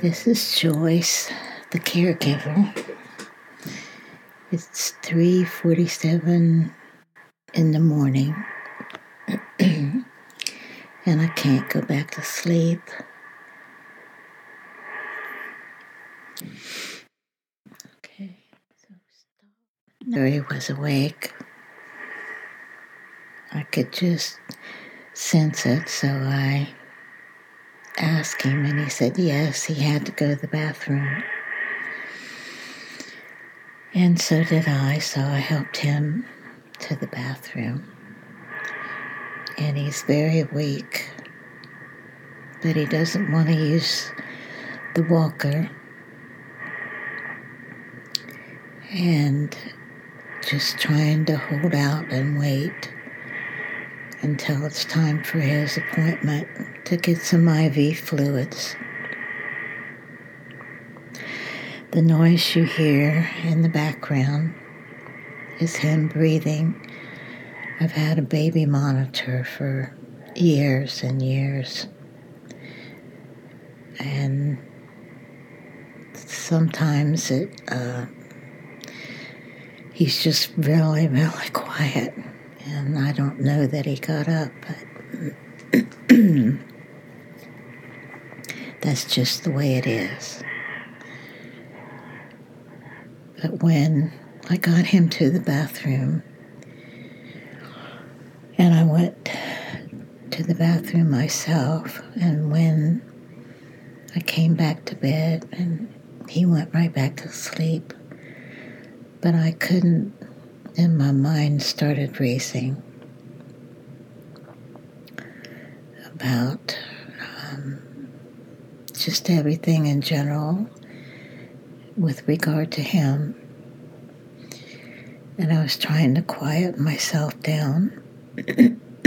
This is Joyce, the caregiver. It's 3:47 in the morning. and I can't go back to sleep. Okay. So stop. Larry was awake. I could just sense it, so I asked him, and he said yes, he had to go to the bathroom. And so did I, so I helped him to the bathroom. And he's very weak, but he doesn't want to use the walker. And just trying to hold out and wait until it's time for his appointment to get some IV fluids. The noise you hear in the background is him breathing. I've had a baby monitor for years and years. And sometimes it, uh, he's just really, really quiet and I don't know that he got up, but that's just the way it is. But when I got him to the bathroom, and I went to the bathroom myself, and when I came back to bed, and he went right back to sleep, but I couldn't and my mind started racing about um, just everything in general with regard to him. And I was trying to quiet myself down.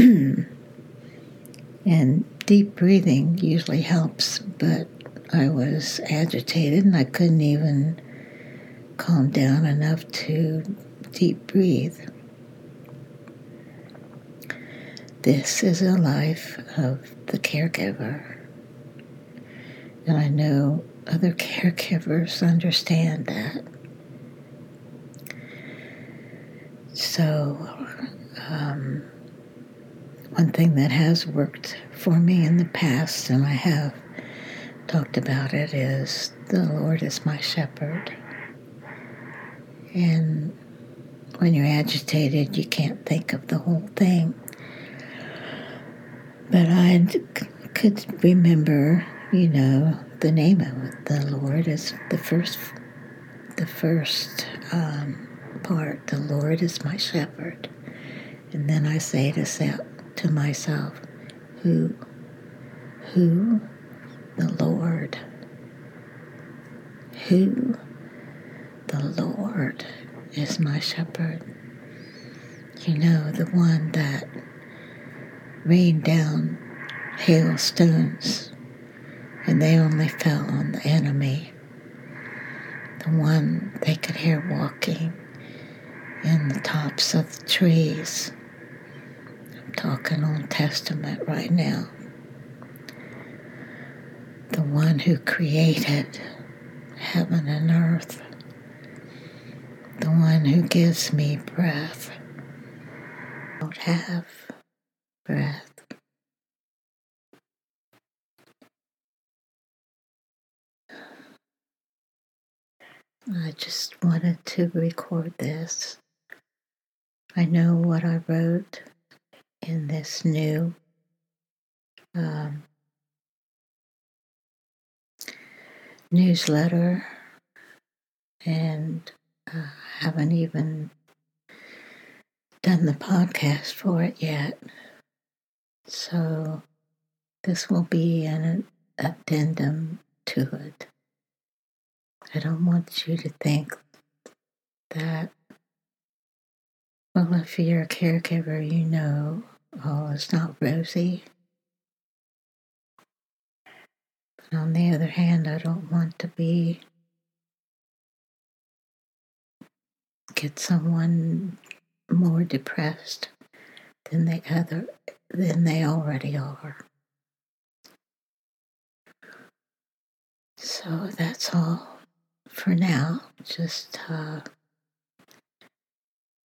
and deep breathing usually helps, but I was agitated and I couldn't even calm down enough to deep breathe. This is a life of the caregiver. And I know other caregivers understand that. So, um, one thing that has worked for me in the past, and I have talked about it, is the Lord is my shepherd. And when you're agitated, you can't think of the whole thing. But I could remember, you know, the name of. The Lord is the first, the first um, part. The Lord is my shepherd, and then I say to self, to myself, who, who, the Lord, who, the Lord is my shepherd. You know, the one that rained down hailstones and they only fell on the enemy. The one they could hear walking in the tops of the trees. I'm talking Old Testament right now. The one who created heaven and earth the one who gives me breath. I don't have breath. I just wanted to record this. I know what I wrote in this new um, newsletter, and uh, haven't even done the podcast for it yet. So this will be an addendum to it. I don't want you to think that, well, if you're a caregiver, you know, oh, it's not rosy. But on the other hand, I don't want to be get someone more depressed than they other than they already are. So that's all for now. Just uh,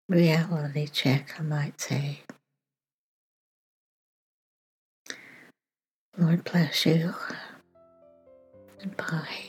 reality check, I might say. Lord bless you. Bye.